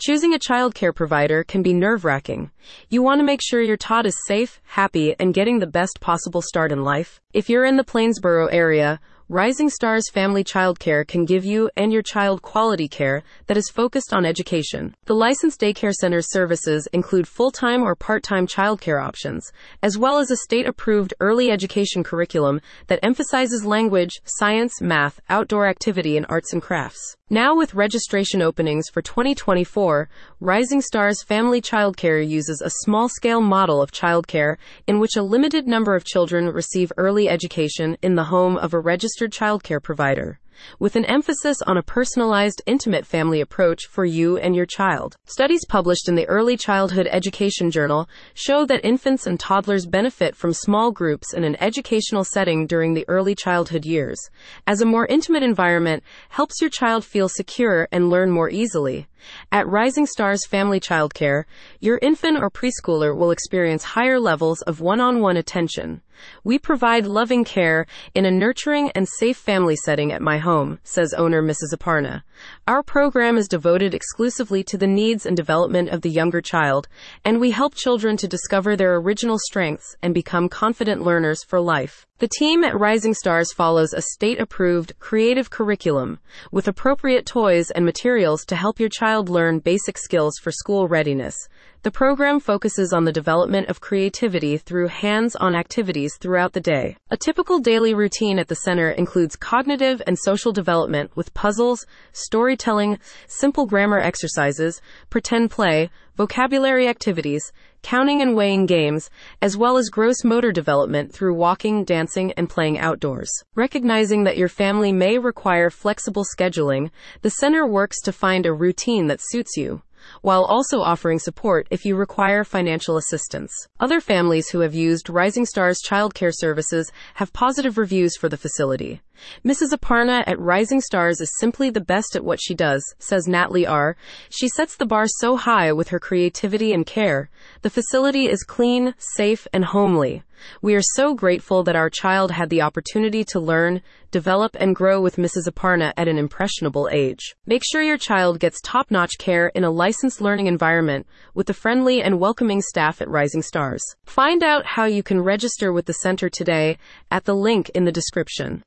Choosing a childcare provider can be nerve wracking. You want to make sure your tot is safe, happy, and getting the best possible start in life. If you're in the Plainsboro area, Rising Stars Family Childcare can give you and your child quality care that is focused on education. The licensed daycare center's services include full time or part time childcare options, as well as a state approved early education curriculum that emphasizes language, science, math, outdoor activity, and arts and crafts. Now, with registration openings for 2024, Rising Stars Family Childcare uses a small scale model of childcare in which a limited number of children receive early education in the home of a registered childcare provider with an emphasis on a personalized, intimate family approach for you and your child. Studies published in the Early Childhood Education Journal show that infants and toddlers benefit from small groups in an educational setting during the early childhood years, as a more intimate environment helps your child feel secure and learn more easily. At Rising Stars Family Childcare, your infant or preschooler will experience higher levels of one on one attention. We provide loving care in a nurturing and safe family setting at my home, says owner Mrs. Aparna. Our program is devoted exclusively to the needs and development of the younger child, and we help children to discover their original strengths and become confident learners for life. The team at Rising Stars follows a state approved creative curriculum with appropriate toys and materials to help your child learn basic skills for school readiness. The program focuses on the development of creativity through hands on activities throughout the day. A typical daily routine at the center includes cognitive and social development with puzzles, storytelling, simple grammar exercises, pretend play, vocabulary activities, counting and weighing games, as well as gross motor development through walking, dancing, and playing outdoors. Recognizing that your family may require flexible scheduling, the center works to find a routine that suits you while also offering support if you require financial assistance. Other families who have used Rising Stars childcare services have positive reviews for the facility. Mrs. Aparna at Rising Stars is simply the best at what she does, says Natalie R. She sets the bar so high with her creativity and care. The facility is clean, safe, and homely. We are so grateful that our child had the opportunity to learn, develop, and grow with Mrs. Aparna at an impressionable age. Make sure your child gets top notch care in a licensed learning environment with the friendly and welcoming staff at Rising Stars. Find out how you can register with the center today at the link in the description.